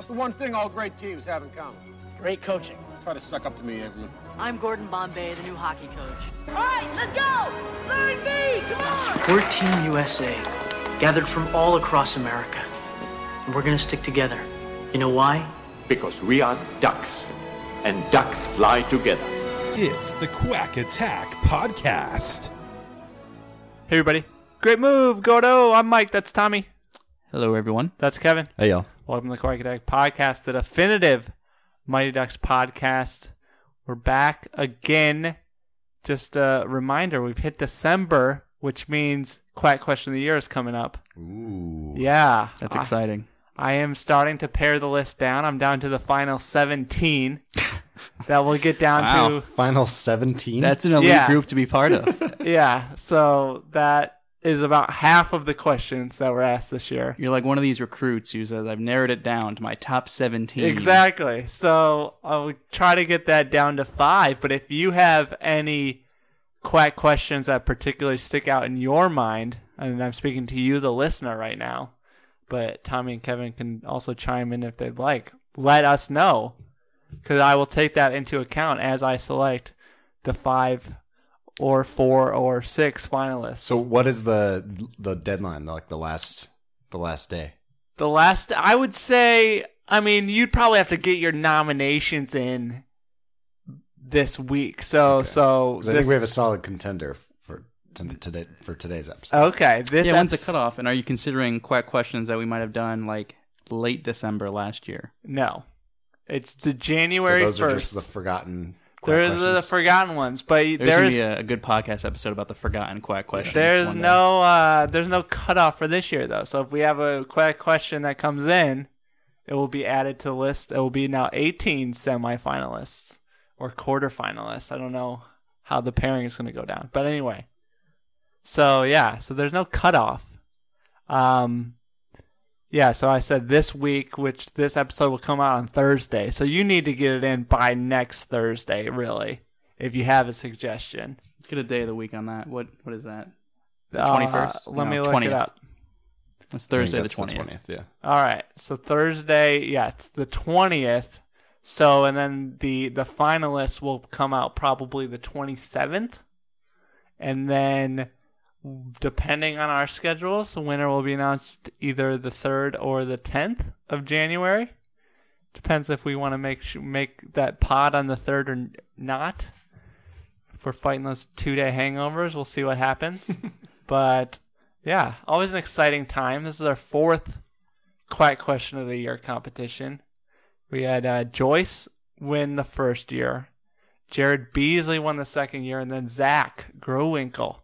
What's the one thing all great teams have in common? Great coaching. Try to suck up to me, everyone. I'm Gordon Bombay, the new hockey coach. All right, let's go! Line B, come on! We're Team USA, gathered from all across America. And we're gonna stick together. You know why? Because we are ducks, and ducks fly together. It's the Quack Attack Podcast. Hey everybody. Great move, Gordo. I'm Mike. That's Tommy. Hello, everyone. That's Kevin. Hey, y'all. Welcome to the Quack Attack Podcast, the definitive Mighty Ducks podcast. We're back again. Just a reminder, we've hit December, which means Quack Question of the Year is coming up. Ooh. Yeah. That's I- exciting. I am starting to pare the list down. I'm down to the final 17 that we'll get down Wow. Final 17? That's an elite Yeah. group to be part of. Yeah. So that is about half of the questions that were asked this year. You're like one of these recruits who says, I've narrowed it down to my top 17. Exactly. So I'll try to get that down to five. But if you have any quack questions that particularly stick out in your mind, and I'm speaking to you, the listener, right now, but Tommy and Kevin can also chime in if they'd like. Let us know because I will take that into account as I select the five or four or six finalists. So what is the the deadline? Like the last the last day? The last, I would say, I mean, you'd probably have to get your nominations in this week. So, so 'Cause I this, think we have a solid contender for today for today's episode. okay. This Yeah, when's the cutoff? And are you considering quack questions that we might have done like late December last year? No, it's the so January those are first. just the forgotten. There's the forgotten ones, but There's, gonna be a, a good podcast episode about the forgotten quack questions. there's no uh, there's no cutoff for this year though. So if we have a quack question that comes in, it will be added to the list. It will be now 18 semifinalists or quarterfinalists. I don't know how the pairing is going to go down, but anyway. So yeah, so there's no cutoff. Um, yeah, so I said this week, which this episode will come out on Thursday. So you need to get it in by next Thursday, really, if you have a suggestion. Let's get a day of the week on that. What What is that? The Uh, 21st? let No, me look 20th. it up. It's Thursday the 20th. Yeah. All right. So Thursday, yeah, it's the twentieth. So and then the the finalists will come out probably the twenty seventh, and then depending on our schedules, the winner will be announced either the third or the tenth of January. Depends if we want to make make that pod on the third or not. If we're fighting those two day hangovers, we'll see what happens. but yeah, always an exciting time. This is our fourth Quack Question of the Year competition. We had uh, Joyce win the first year, Jared Beasley won the second year, and then Zach Growinkle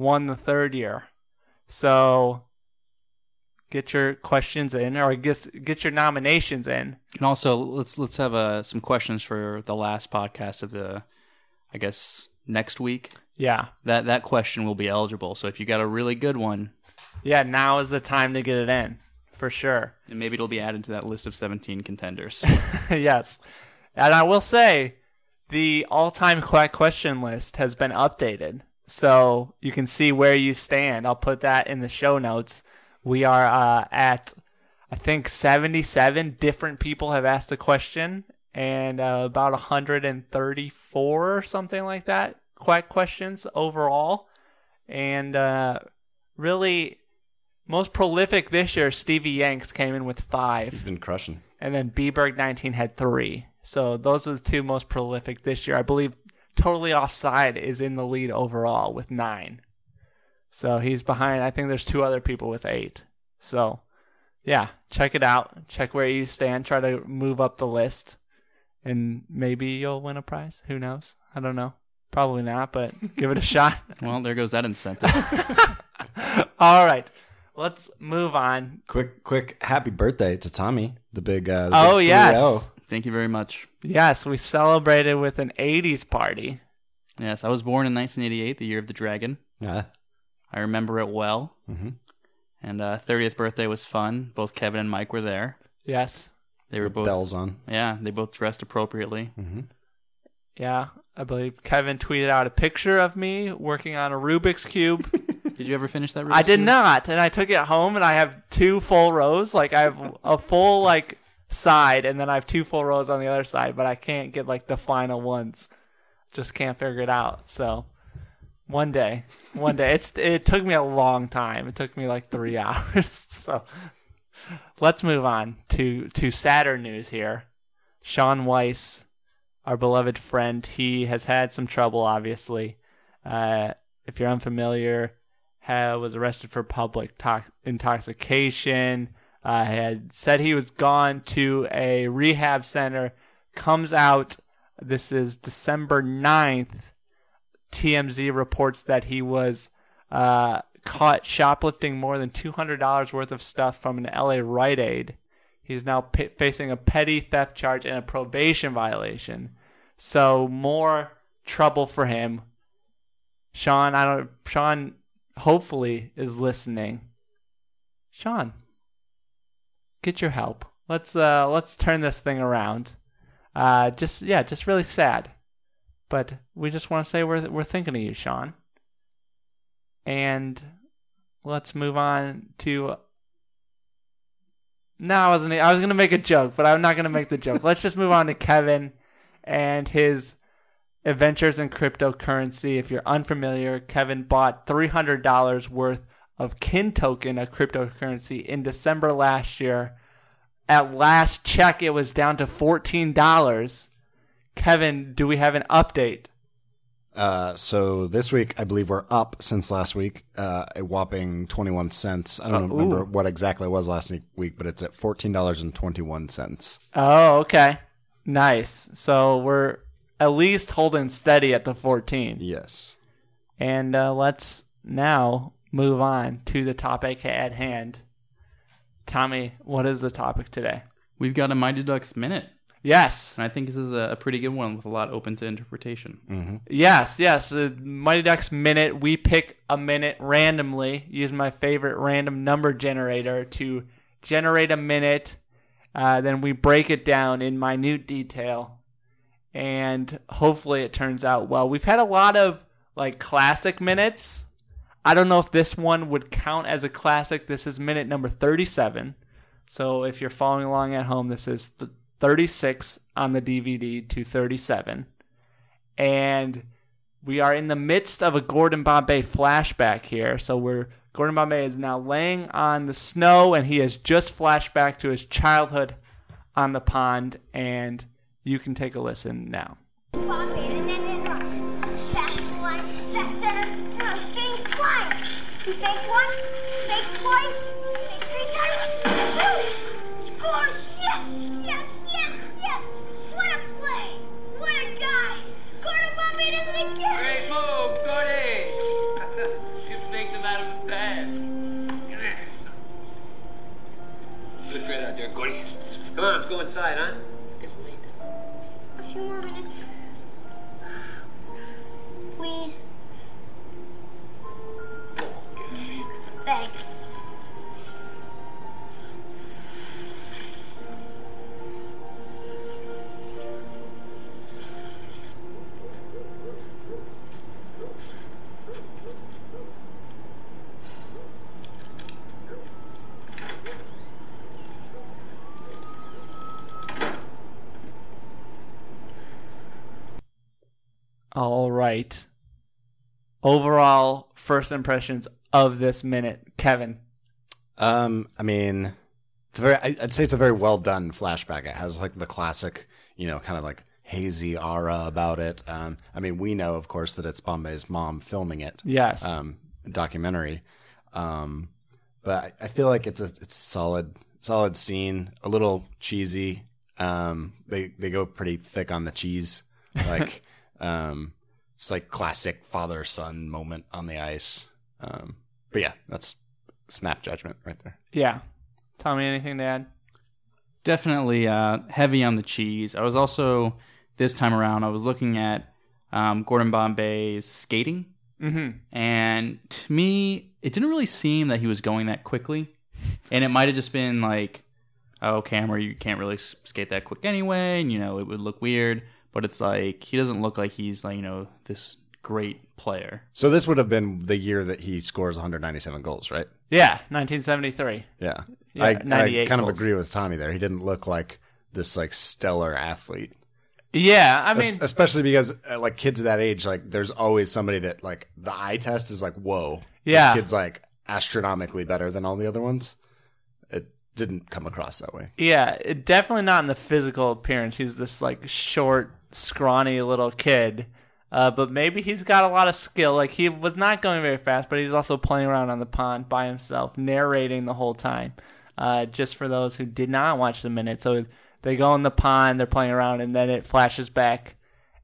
won the third year. So get your questions in, or get get your nominations in. And also, let's let's have uh, some questions for the last podcast of the, I guess next week. Yeah, That that question will be eligible. So if you got a really good one, yeah. Now is the time to get it in, for sure. and maybe it'll be added to that list of 17 contenders. yes. And I will say the all time question list has been updated. So you can see where you stand. I'll put that in the show notes. We are uh, at, I think, 77 different people have asked a question, and uh, about 134 or something like that questions overall. And uh, really, most prolific this year, Stevie Yanks came in with five He's been crushing. and then Bberg 19 had three. So those are the two most prolific this year. I believe Totally Offside is in the lead overall with nine. So he's behind. I think there's two other people with eight. So yeah, check it out. Check where you stand. Try to move up the list, and maybe you'll win a prize. Who knows? I don't know. Probably not, but give it a shot. well, there goes that incentive. All right. let's move on. Quick, quick, happy birthday to Tommy, the big. Uh, the Oh, big yes. 3-0. Thank you very much. Yes, we celebrated with an 80s party. Yes, I was born in 1988, the year of the dragon. Yeah. I remember it well. Mhm. And uh, 30th birthday was fun. Both Kevin and Mike were there. Yes. They were With both bells on. Yeah, they both dressed appropriately. Yeah, I believe Kevin tweeted out a picture of me working on a Rubik's Cube. Did you ever finish that? Rubik's I did Cube? not, and I took it home, and I have two full rows. Like I have a full like side, and then I have two full rows on the other side, but I can't get like the final ones. Just can't figure it out. So one day, one day. It's it took me a long time. It took me like three hours. so let's move on to to sadder news here. Shaun Weiss, our beloved friend, he has had some trouble. Obviously, uh, if you're unfamiliar, ha was arrested for public tox- intoxication. Uh, had said he was gone to a rehab center. Comes out. This is December 9th. TMZ reports that he was uh, caught shoplifting more than $200 worth of stuff from an LA Rite Aid. He's now p- facing a petty theft charge and a probation violation. So more trouble for him. Shaun, I don't. Shaun, hopefully, is listening. Shaun, get your help. Let's uh, let's turn this thing around. Uh, just yeah, just really sad, but we just want to say we're we're thinking of you, Shaun. And let's move on to. No, I wasn't. I was gonna make a joke, but I'm not gonna make the joke. let's just move on to Kevin and his adventures in cryptocurrency. If you're unfamiliar, Kevin bought $300 worth of Kin token, a cryptocurrency, in December last year. At last check, it was down to $14. Kevin, do we have an update? Uh, so this week, I believe we're up since last week, uh, a whopping 21 cents. I don't Uh, remember ooh. what exactly it was last week, but it's at $14.21. Oh, okay. Nice. So we're at least holding steady at the 14. Yes. And uh, let's now move on to the topic at hand. Tommy, what is the topic today? We've got a Mighty Ducks minute. Yes. And I think this is a, a pretty good one with a lot open to interpretation. Yes, yes. The Mighty Ducks minute. We pick a minute randomly. Use my favorite random number generator to generate a minute. Uh, then we break it down in minute detail, and hopefully it turns out well. We've had a lot of like classic minutes. I don't know if this one would count as a classic. This is minute number 37. So if you're following along at home, this is 36 on the DVD to 37 and we are in the midst of a Gordon Bombay flashback here. So we're Gordon Bombay is now laying on the snow, and he has just flashed back to his childhood on the pond. And you can take a listen now. He fakes once, fakes twice, fakes three times, shoot! Scores! Yes! Yes! Yes! Yes! What a play! What a guy! Bobby does it again! Great move, Gordy! Just make them out of the pads. Look right out there, Gordy. Come on, let's go inside, huh? Right. Overall, first impressions of this minute, Kevin. Um, I mean, it's a very. I'd say it's a very well done flashback. It has like the classic, you know, kind of like hazy aura about it. Um, I mean, we know, of course, that it's Bombay's mom filming it. Yes. Um, documentary. Um, but I, I feel like it's a it's a solid solid scene. A little cheesy. Um, they they go pretty thick on the cheese. Like, um, it's like classic father son moment on the ice. Um, but yeah, that's snap judgment right there. Yeah. Tommy, anything to add? Definitely uh, heavy on the cheese. I was also this time around. I was looking at um, Gordon Bombay's skating, Mhm. and to me, it didn't really seem that he was going that quickly. And it might have just been like, "Oh, camera, you can't really skate that quick anyway," and you know it would look weird. But it's like he doesn't look like he's like you know this great player. So this would have been the year that he scores 197 goals, right? Yeah, 1973. Yeah. Yeah, I, I kind goals. of agree with Tommy there. He didn't look like this like stellar athlete. Yeah, I mean, especially because uh, like kids of that age, like there's always somebody that like the eye test is like, whoa, Yeah. this kid's like astronomically better than all the other ones. It didn't come across that way. yeah, it, definitely not in the physical appearance. He's this like short, scrawny little kid. Uh, but maybe he's got a lot of skill. Like he was not going very fast, but he's also playing around on the pond by himself, narrating the whole time. Uh, just for those who did not watch the minute, so they go in the pond, they're playing around, and then it flashes back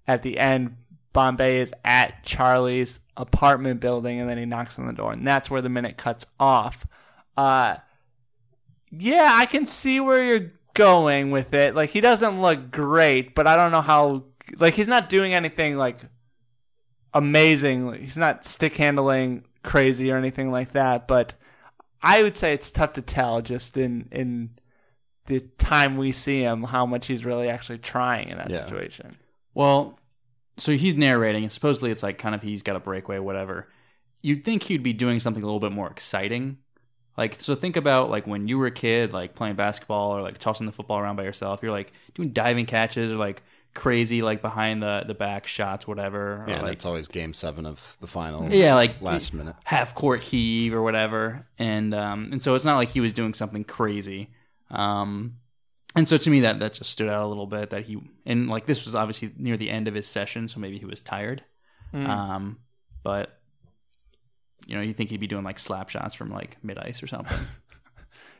at the end. Bombay is at Charlie's apartment building, and then he knocks on the door, and that's where the minute cuts off. Uh, yeah, I can see where you're going with it. Like he doesn't look great, but I don't know how. Like he's not doing anything like amazing. He's not stick handling crazy or anything like that. But I would say it's tough to tell just in in the time we see him how much he's really actually trying in that Yeah. situation. Well, so he's narrating, and supposedly it's like kind of he's got a breakaway, whatever. You'd think he'd be doing something a little bit more exciting. Like, so think about like when you were a kid, like playing basketball or like tossing the football around by yourself. You're like doing diving catches or like crazy, like behind the the back shots, whatever. or, Yeah, and like, it's always game seven of the finals. yeah, like last minute. half court heave or whatever, and um, and so it's not like he was doing something crazy. Um, and so to me that that just stood out a little bit that he and like this was obviously near the end of his session, so maybe he was tired. Mm. Um, but you know, you think he'd be doing like slap shots from like mid ice or something.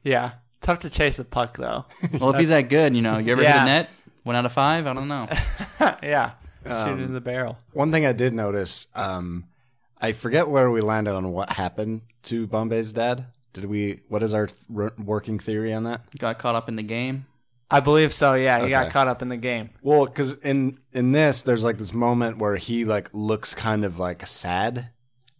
Yeah, tough to chase a puck though. well, if he's that good, you know, you ever hit Yeah. a net? One out of five? I don't know. yeah, shoot Um, it in the barrel. One thing I did notice, um, I forget where we landed on what happened to Bombay's dad. Did we? What is our th- working theory on that? Got caught up in the game. I believe so. Yeah, he got caught up in the game. Well, because in in this, there's like this moment where he like looks kind of like sad,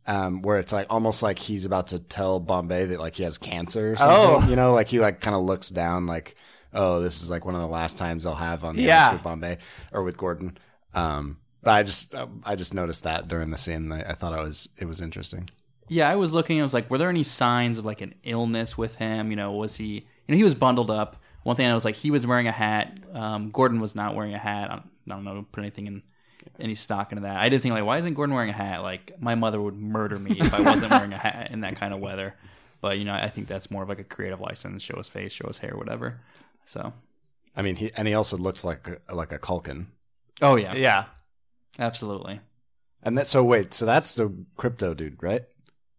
um, where it's like almost like he's about to tell Bombay that like he has cancer or something. Oh. You know, like he like kind of looks down, like, oh, this is like one of the last times I'll have on the Yeah. ice with Bombay or with Gordon. Um, but I just I just noticed that during the scene. I, I thought it was it was interesting. Yeah, I was looking. I was like, were there any signs of like an illness with him? You know, was he? You know, he was bundled up. One thing I was like, he was wearing a hat. Um, Gordon was not wearing a hat. I don't, I don't know, put anything in any stock into that. I did think like, why isn't Gordon wearing a hat? Like, my mother would murder me if I wasn't wearing a hat in that kind of weather. But you know, I think that's more of like a creative license. Show his face, show his hair, whatever. So, I mean, he and he also looks like a, like a Culkin. oh yeah, Yeah, absolutely. And that so wait, so that's the crypto dude, right?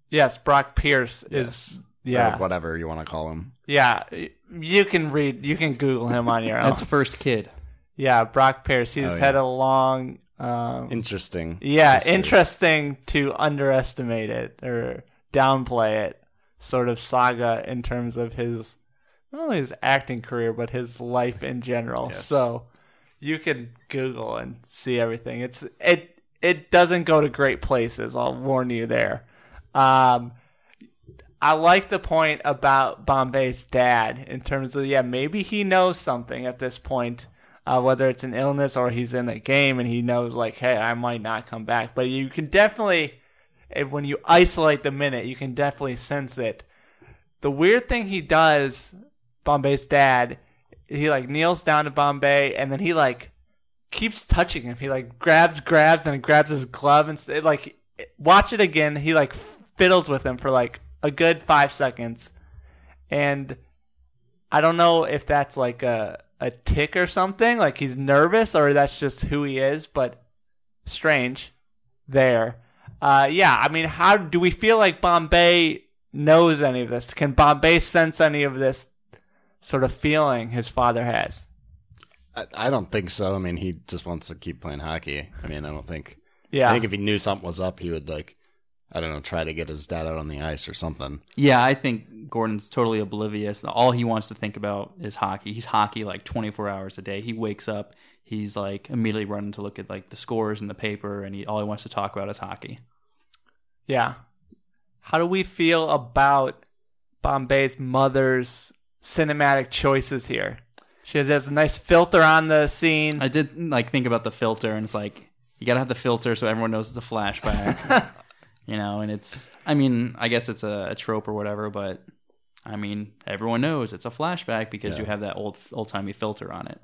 yes. Brock Pierce is. Yeah, Or whatever you want to call him. Yeah, you can read, you can Google him on your own. That's first kid. yeah, Brock Pierce. He's Oh, yeah. had a long, um, Interesting. yeah, interesting to underestimate it or downplay it sort of saga in terms of his not only his acting career but his life in general. Yes. So you can Google and see everything. It's it it doesn't go to great places. I'll warn you there. Um, I like the point about Bombay's dad in terms of yeah maybe he knows something at this point, uh, whether it's an illness or he's in the game and he knows like hey I might not come back. But you can definitely eh, when you isolate the minute you can definitely sense it. The weird thing he does, Bombay's dad, he like kneels down to Bombay and then he like keeps touching him. He like grabs, grabs, then grabs his glove and it, like watch it again. He like fiddles with him for like a good five seconds, and I don't know if that's like a a tick or something. Like he's nervous or that's just who he is. But strange there. Uh, yeah, I mean, how do we feel like Bombay knows any of this? Can Bombay sense any of this sort of feeling his father has? I, I don't think so. I mean, he just wants to keep playing hockey. I mean, I don't think. Yeah. I think if he knew something was up, he would like I don't know, try to get his dad out on the ice or something. Yeah, I think Gordon's totally oblivious. All he wants to think about is hockey. He's hockey like 24 hours a day. He wakes up, he's like immediately running to look at like the scores in the paper, and he all he wants to talk about is hockey. Yeah. How do we feel about Bombay's mother's cinematic choices here? She has a nice filter on the scene. I did like think about the filter, and it's like you gotta have the filter so everyone knows it's a flashback. you know, and it's I mean, I guess it's a, a trope or whatever, but I mean, everyone knows it's a flashback because Yeah. you have that old old timey filter on it.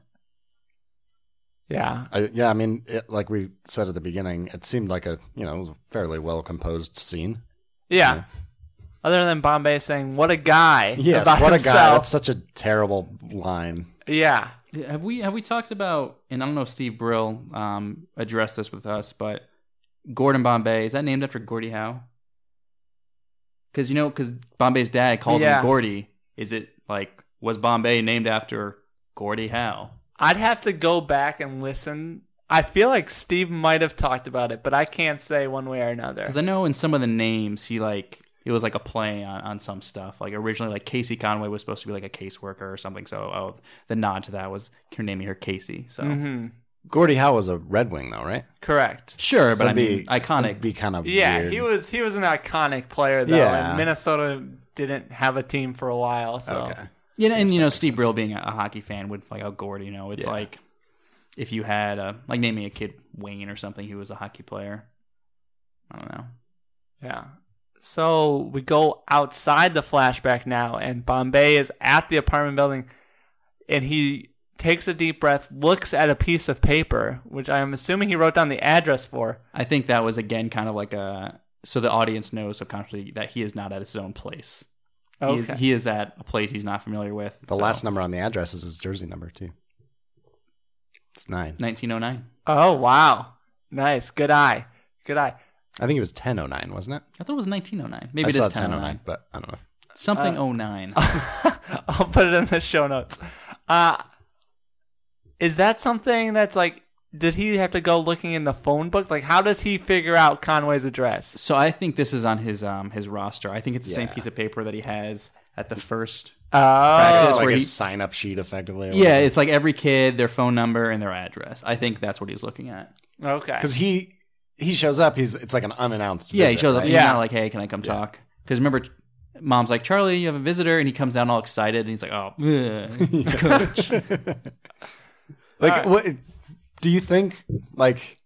Yeah. I, yeah, I mean, it, like we said at the beginning, it seemed like a you know it was a fairly well composed scene. Yeah. Other than Bombay saying, what a guy. Yes, about what a guy! That's such a terrible line. Yeah. Yeah, Have we have we talked about? And I don't know if Steve Brill um, addressed this with us, but Gordon Bombay is that named after Gordie Howe? Because you know, because Bombay's dad calls Yeah. him Gordy. Is it like was Bombay named after Gordie Howe? I'd have to go back and listen. I feel like Steve might have talked about it, but I can't say one way or another. Because I know in some of the names he like it was like a play on, on some stuff. Like originally, like Casey Conway was supposed to be like a caseworker or something. So oh, the nod to that was you're naming her Casey. So Mhm. Gordie Howe was a Red Wing, though, right? Correct. sure, So but I it'd mean be- iconic. it'd Be kind of Yeah, weird. he was he was an iconic player though, Yeah. and Minnesota didn't have a team for a while. So Okay. You know, and you know, Steve sense. Brill being a, a hockey fan would like, oh, Gord, you know, it's Yeah. like if you had a like naming a kid Wayne or something who was a hockey player. I don't know. Yeah. So we go outside the flashback now, and Bombay is at the apartment building, and he takes a deep breath, looks at a piece of paper, which I'm assuming he wrote down the address for. I think that was again kind of like a so the audience knows subconsciously that he is not at his own place. He, is, Okay. he is at a place he's not familiar with. The so- last number on the address is his jersey number too. It's nine. 1909. Oh wow, nice, good eye, good eye. I think it was ten oh nine, wasn't it? I thought it was 1909. Maybe I it saw is 1009. 1009, but I don't know. Something Uh, 09. I'll put it in the show notes. Uh, is that something that's like? Did he have to go looking in the phone book? Like, how does he figure out Conway's address? So I think this is on his um his roster. I think it's the same piece of paper that he has at the first. Oh, Practice like where a he- sign up sheet, effectively. Yeah, it's like every kid, their phone number and their address. I think that's what he's looking at. okay. because he he shows up. He's it's like an unannounced. Yeah, he shows up. right? Yeah. not like, "Hey, can I come talk?" Because remember, mom's like, "Charlie, you have a visitor," and he comes down all excited, and he's like, "Oh, ugh, coach." Like, what do you think? Like,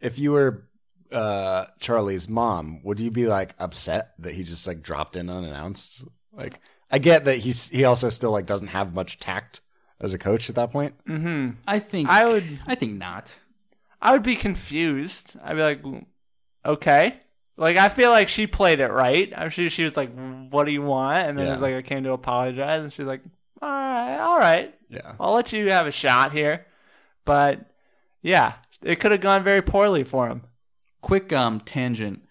if you were uh, Charlie's mom, would you be like upset that he just like dropped in unannounced? Like, I get that he's he also still like doesn't have much tact as a coach at that point. hmm I think I would- I think not. I would be confused. I'd be like, okay. Like, I feel like she played it right. I'm sure she was like, what do you want? And then Yeah. it's like, I came to apologize. And she's like, all right, all right. Yeah. I'll let you have a shot here. But yeah, it could have gone very poorly for him. Quick um tangent.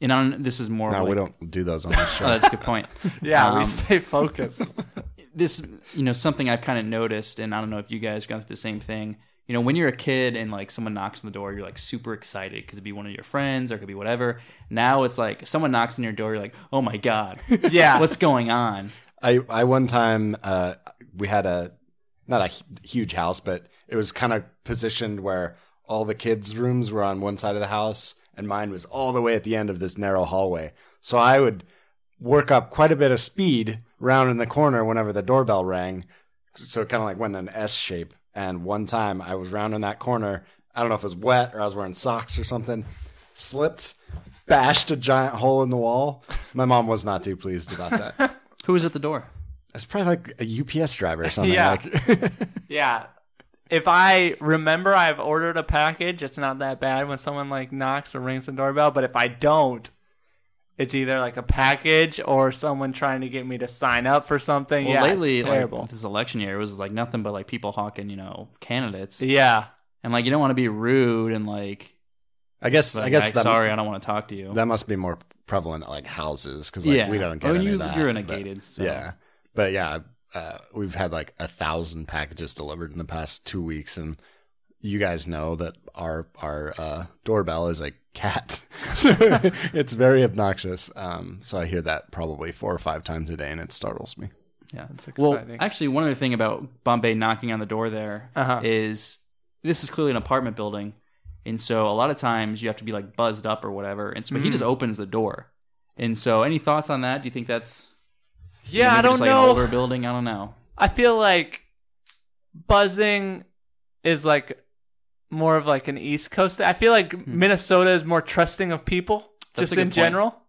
And on this is more. No, like, we don't do those on the show. Oh, that's a good point. Yeah, we Um, stay focused. this you know something I've kind of noticed, and I don't know if you guys got the same thing. You know, when you're a kid and like someone knocks on the door, you're like super excited because it'd be one of your friends or it could be whatever. Now it's like someone knocks on your door, you're like, oh my god, Yeah. what's going on? I I one time uh, we had a not a huge house, but it was kind of positioned where all the kids' rooms were on one side of the house, and mine was all the way at the end of this narrow hallway. So I would work up quite a bit of speed round in the corner whenever the doorbell rang. So it kind of like went in an S shape. And one time I was round in that corner. I don't know if it was wet or I was wearing socks or something. Slipped, bashed a giant hole in the wall. My mom was not too pleased about that. Who was at the door? It's probably like a UPS driver or something. Yeah. Like, yeah. If I remember I've ordered a package, it's not that bad when someone like knocks or rings the doorbell. But if I don't, it's either like a package or someone trying to get me to sign up for something. Well, yeah, lately, it's like, this election year, it was like nothing but like people hawking, you know, candidates, yeah. and like you don't want to be rude and like, I guess. like, I guess like, that, sorry, I don't want to talk to you. that must be more prevalent at like houses because like Yeah. we don't get Oh, any you- of that. you're in a but- gated, so. Yeah, but yeah, uh, we've had like a thousand packages delivered in the past two weeks, and you guys know that our our uh, doorbell is a cat. so it's very obnoxious. Um, so I hear that probably four or five times a day, and it startles me. Yeah, it's Well, actually, one other thing about Bombay knocking on the door there is Uh-huh. this is clearly an apartment building, and so a lot of times you have to be like buzzed up or whatever. And so, but he just opens the door. And so, any thoughts on that? Do you think that's Yeah, maybe I don't just like know. An older building, I don't know. I feel like buzzing is like more of like an East Coast. I feel like Minnesota is more trusting of people, Hmm. That's just in general.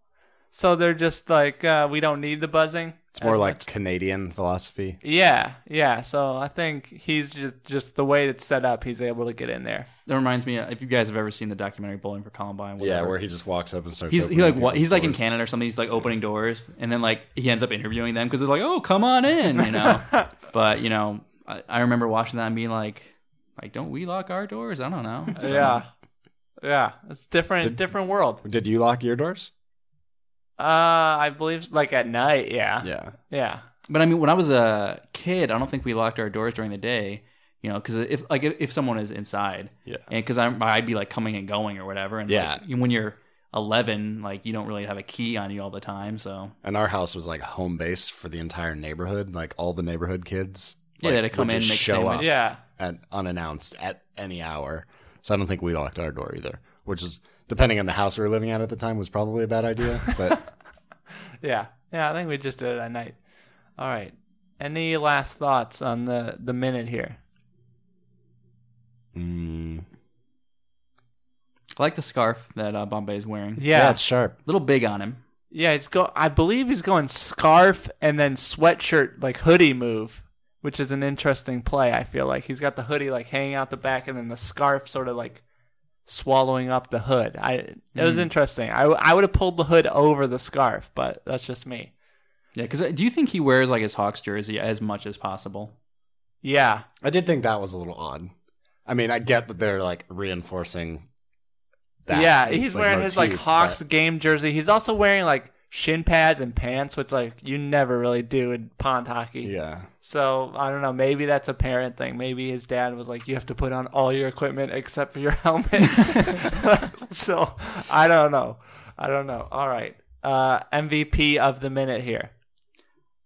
So they're just like, uh, we don't need the buzzing. It's more like much. Canadian philosophy. yeah, yeah. So I think he's just just the way it's set up. He's able to get in there. That reminds me, uh, if you guys have ever seen the documentary Bowling for Columbine, Yeah, where he just walks up and starts. He's he like what, people's he's like in. Canada or something. He's like opening doors, and then like he ends up interviewing them because they're like, "Oh, come on in," you know. but you know, I, I remember watching that and being like, "Like, don't we lock our doors?" I don't know. So- Yeah, yeah. It's different, Did- different world. Did you lock your doors? Uh, I believe like at night. Yeah, Yeah. yeah. But I mean, when I was a kid, I don't think we locked our doors during the day. You know, because if like if, if someone is inside, Yeah. and because I I'd be like coming and going or whatever, and Yeah. like, when you're 11, like you don't really have a key on you all the time, so And our house was like home base for the entire neighborhood. Like all the neighborhood kids. Yeah, like, they had to come in, just make show sandwich. up, Yeah. at unannounced at any hour. So I don't think we locked our door either. Which is depending on the house we were living at at the time was probably a bad idea. But Yeah, yeah. I think we just did it at night. All right. Any last thoughts on the the minute here? mm, I like the scarf that uh, Bombay is wearing. Yeah. yeah, it's sharp. little big on him. Yeah, it's go. I believe he's going scarf and then sweatshirt like hoodie move, which is an interesting play. I feel like he's got the hoodie like hanging out the back, and then the scarf sort of like swallowing up the hood. I it was Mm. interesting. I I would have pulled the hood over the scarf, but that's just me. Yeah, because do you think he wears like his Hawks jersey as much as possible? Yeah, I did think that was a little odd. I mean, I get that they're like reinforcing that. yeah. He's like, wearing his like Hawks but- game jersey. He's also wearing like shin pads and pants, which like you never really do in pond hockey. Yeah. So I don't know. Maybe that's a parent thing. Maybe his dad was like, "You have to put on all your equipment except for your helmet." so I don't know. I don't know. All right. Uh, MVP of the minute here.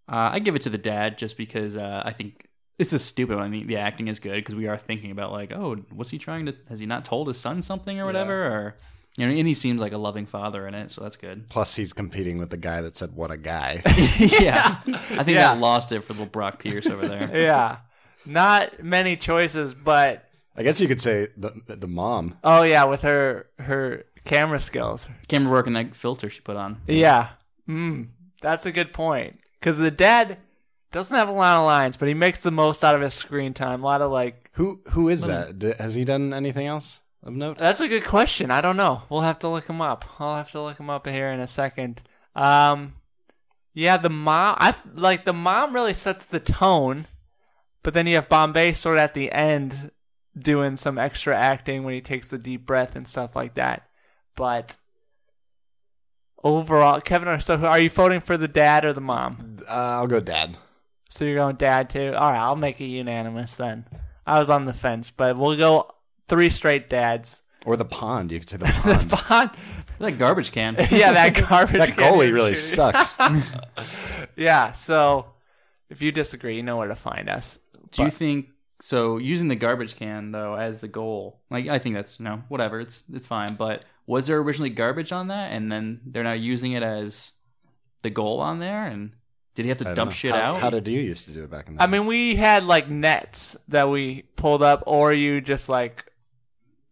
Uh, I give it to the dad just because uh, I think this is stupid. I mean, the acting is good because we are thinking about like, oh, what's he trying to? Has he not told his son something or whatever? Or you know, and he seems like a loving father in it, so that's good. Plus, he's competing with the guy that said, "What a guy." yeah, I think Yeah. I lost it for little Brock Pierce over there. Yeah. Not many choices, but I guess you could say the the mom. oh yeah, with her her camera skills. Camera work and that filter she put on. Yeah. Mm, that's a good point. Because the dad doesn't have a lot of lines, but he makes the most out of his screen time. A lot of like Who who is that? Has he done anything else of note? That's a good question. I don't know. We'll have to look him up. I'll have to look him up here in a second. Um, yeah, the mom. I like the mom really sets the tone, but then you have Bombay sort of at the end doing some extra acting when he takes the deep breath and stuff like that. But overall, Kevin, so are you voting for the dad or the mom? Uh, I'll go dad. So you're going dad too. All right, I'll make it unanimous then. I was on the fence, but we'll go three straight dads. Or the pond. You could say the pond. The pond. That garbage can. yeah, that garbage. that can goalie really shooting. sucks. yeah, so if you disagree, you know where to find us. Do you But- think so? Using the garbage can though as the goal, like I think that's no whatever. It's it's fine. But was there originally garbage on that, and then they're now using it as the goal on there? And did he have I to don't dump know. shit how, out? How did you used to do it back in the I mean, we had like nets that we pulled up, or you just like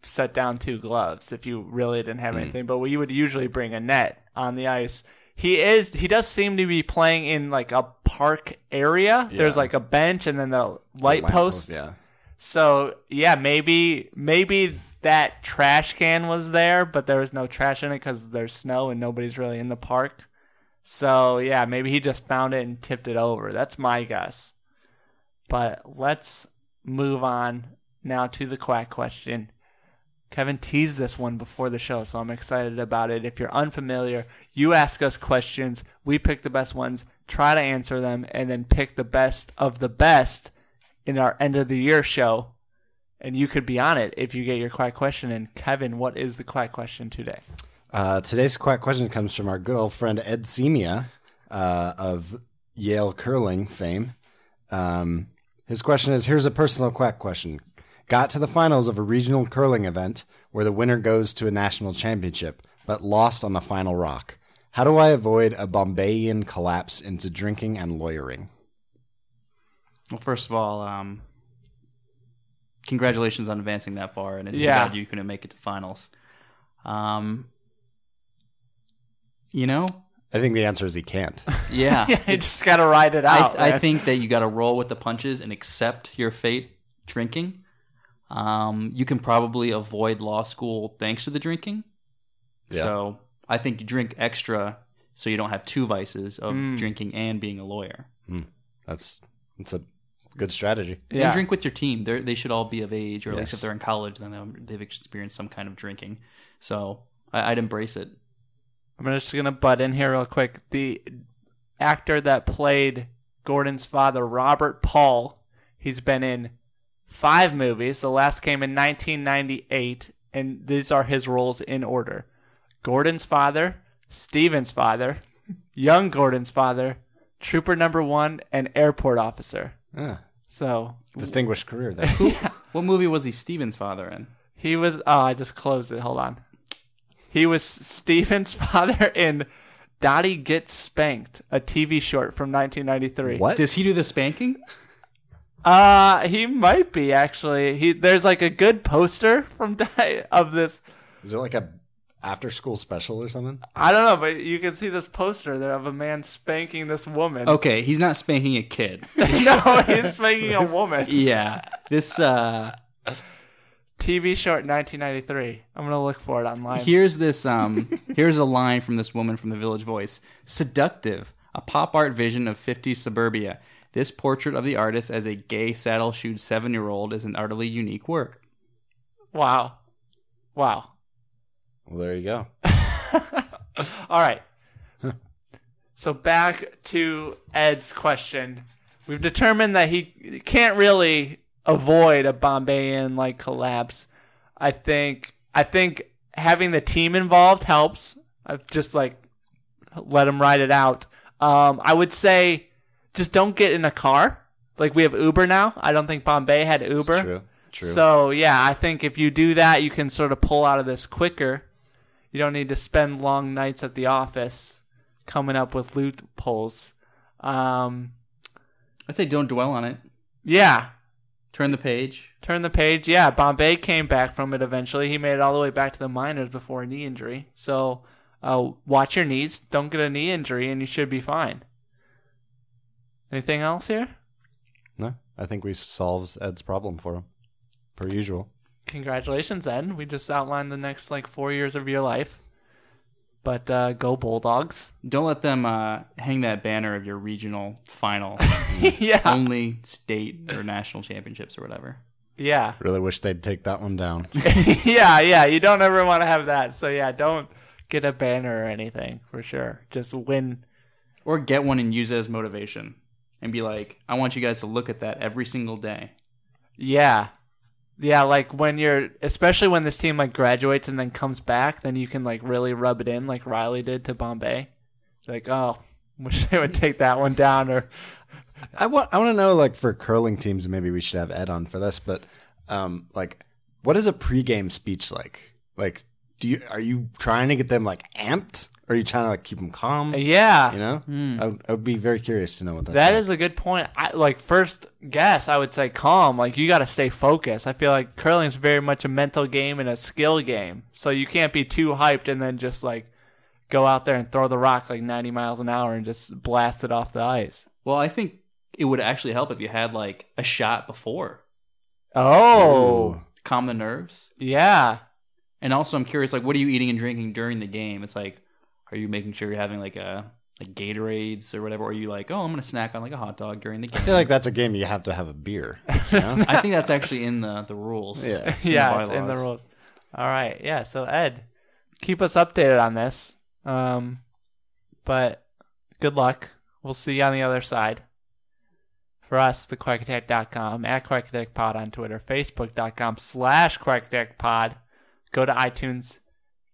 set down two gloves if you really didn't have Hmm. anything. But we would usually bring a net on the ice. He is. He does seem to be playing in like a park area. There's like a bench and then the light lamp post. post, yeah. So yeah, maybe maybe that trash can was there, but there was no trash in it because there's snow and nobody's really in the park. So yeah, maybe he just found it and tipped it over. That's my guess. But let's move on now to the quack question. Kevin teased this one before the show, so I'm excited about it. If you're unfamiliar, you ask us questions, we pick the best ones, try to answer them, and then pick the best of the best in our end of the year show and you could be on it if you get your quack question. And Kevin, what is the quack question today? Uh, today's quack question comes from our good old friend Ed Scimia uh, of Yale curling fame. Um, his question is Here's a personal quack question. Got to the finals of a regional curling event where the winner goes to a national championship, but lost on the final rock. How do I avoid a Bombayian collapse into drinking and lawyering? Well, first of all, um, congratulations on advancing that far, and it's Yeah. too bad you couldn't make it to finals. Um, you know, I think the answer is he can't. yeah, Yeah, you just got to ride it out. I, I think that you got to roll with the punches and accept your fate drinking. Um, you can probably avoid law school thanks to the drinking. Yeah. So I think you drink extra so you don't have two vices of Mm. drinking and being a lawyer. That's that's a good strategy. Yeah. And drink with your team. They they should all be of age, or at least if they're in college, then they'll- they've experienced some kind of drinking. So I, I'd embrace it. I'm just gonna butt in here real quick. The actor that played Gordon's father, Robert Paul, he's been in five movies. The last came in 1998, and these are his roles in order: Gordon's father, Steven's father, young Gordon's father, Trooper Number One, and Airport Officer. Ah, So distinguished career there. yeah. What movie was he Steven's father in? he was. Oh, I just closed it. Hold on. He was Steven's father in Dottie Gets Spanked, a TV short from 1993. What? Does he do the spanking? Uh, he might be actually. He there's like a good poster from of this. Is it like a after school special or something? I don't know, but you can see this poster there of a man spanking this woman. Okay, he's not spanking a kid. no, he's spanking a woman. yeah, this uh, TV short 1993. I'm gonna look for it online. here's this um, here's a line from this woman from the Village Voice: "Seductive, a pop art vision of 50s suburbia. This portrait of the artist as a gay saddle-shoed seven-year-old is an utterly unique work." Wow, wow. Well, there you go. All right. So back to Ed's question. We've determined that he can't really avoid a Bombayan like collapse. I think I think having the team involved helps. I've just like let him ride it out. Um, I would say just don't get in a car. Like we have Uber now. I don't think Bombay had Uber. It's true. True. So yeah, I think if you do that, you can sort of pull out of this quicker. You don't need to spend long nights at the office coming up with loopholes. Um, I'd say don't dwell on it. yeah, Turn the page. turn the page. Yeah, Bombay came back from it eventually. He made it all the way back to the minors before a knee injury. So uh, watch your knees. Don't get a knee injury, and you should be fine. Anything else here? no, I think we solved Ed's problem for him, per usual. Congratulations, Ed. We just outlined the next like four years of your life. But uh, go Bulldogs! Don't let them uh, hang that banner of your regional final, yeah, only state or national championships or whatever. yeah. Really wish they'd take that one down. yeah, yeah. You don't ever want to have that. So yeah, don't get a banner or anything for sure. Just win. Or get one and use it as motivation and be like, I want you guys to look at that every single day. Yeah, yeah. Like when you're, especially when this team like graduates and then comes back, then you can like really rub it in, like Riley did to Bombay. Like, oh, wish they would take that one down. Or I want I want to know like for curling teams, maybe we should have Ed on for this, but um like what is a pregame speech like? Like do you are you trying to get them like amped? Or are you trying to like keep them calm? yeah, You know? Hmm. I, would, I would be very curious to know what that's That like. is a good point. I like first guess I would say calm. Like you got to stay focused. I feel like curling is very much a mental game and a skill game. So you can't be too hyped and then just like go out there and throw the rock like 90 miles an hour and just blast it off the ice. Well, I think it would actually help if you had like a shot before. Oh, Calm the nerves. yeah. And also I'm curious, like, what are you eating and drinking during the game? It's like, are you making sure you're having like a like Gatorades or whatever? Or are you like, oh, I'm gonna snack on like a hot dog during the game? I feel like that's a game you have to have a beer. You know? I think that's actually in the the rules. yeah. in yeah, the it's in the rules. All right. Yeah. So Ed, keep us updated on this. Um, but good luck. We'll see you on the other side. For us, the thequackattack.com, at quackattackpod on Twitter, facebook.com slash quackattackpod. Go to iTunes,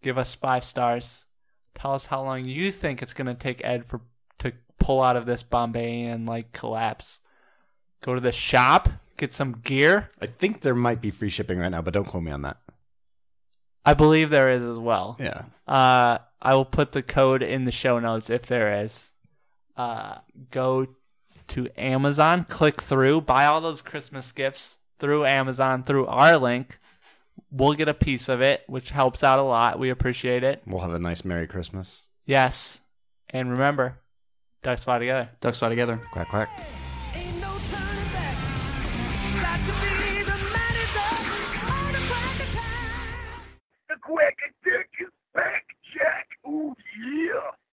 give us five stars. Tell us how long you think it's going to take Ed for to pull out of this Bombay and like collapse. Go to the shop, get some gear. I think there might be free shipping right now, but don't quote me on that. I believe there is as well. Yeah. Uh, I will put the code in the show notes if there is. Uh, go to Amazon, click through, buy all those Christmas gifts through Amazon through our link. We'll get a piece of it, which helps out a lot. We appreciate it. We'll have a nice Merry Christmas. Yes. And remember, ducks fly together. Ducks fly together. Quack, quack. back, Jack. Oh, yeah.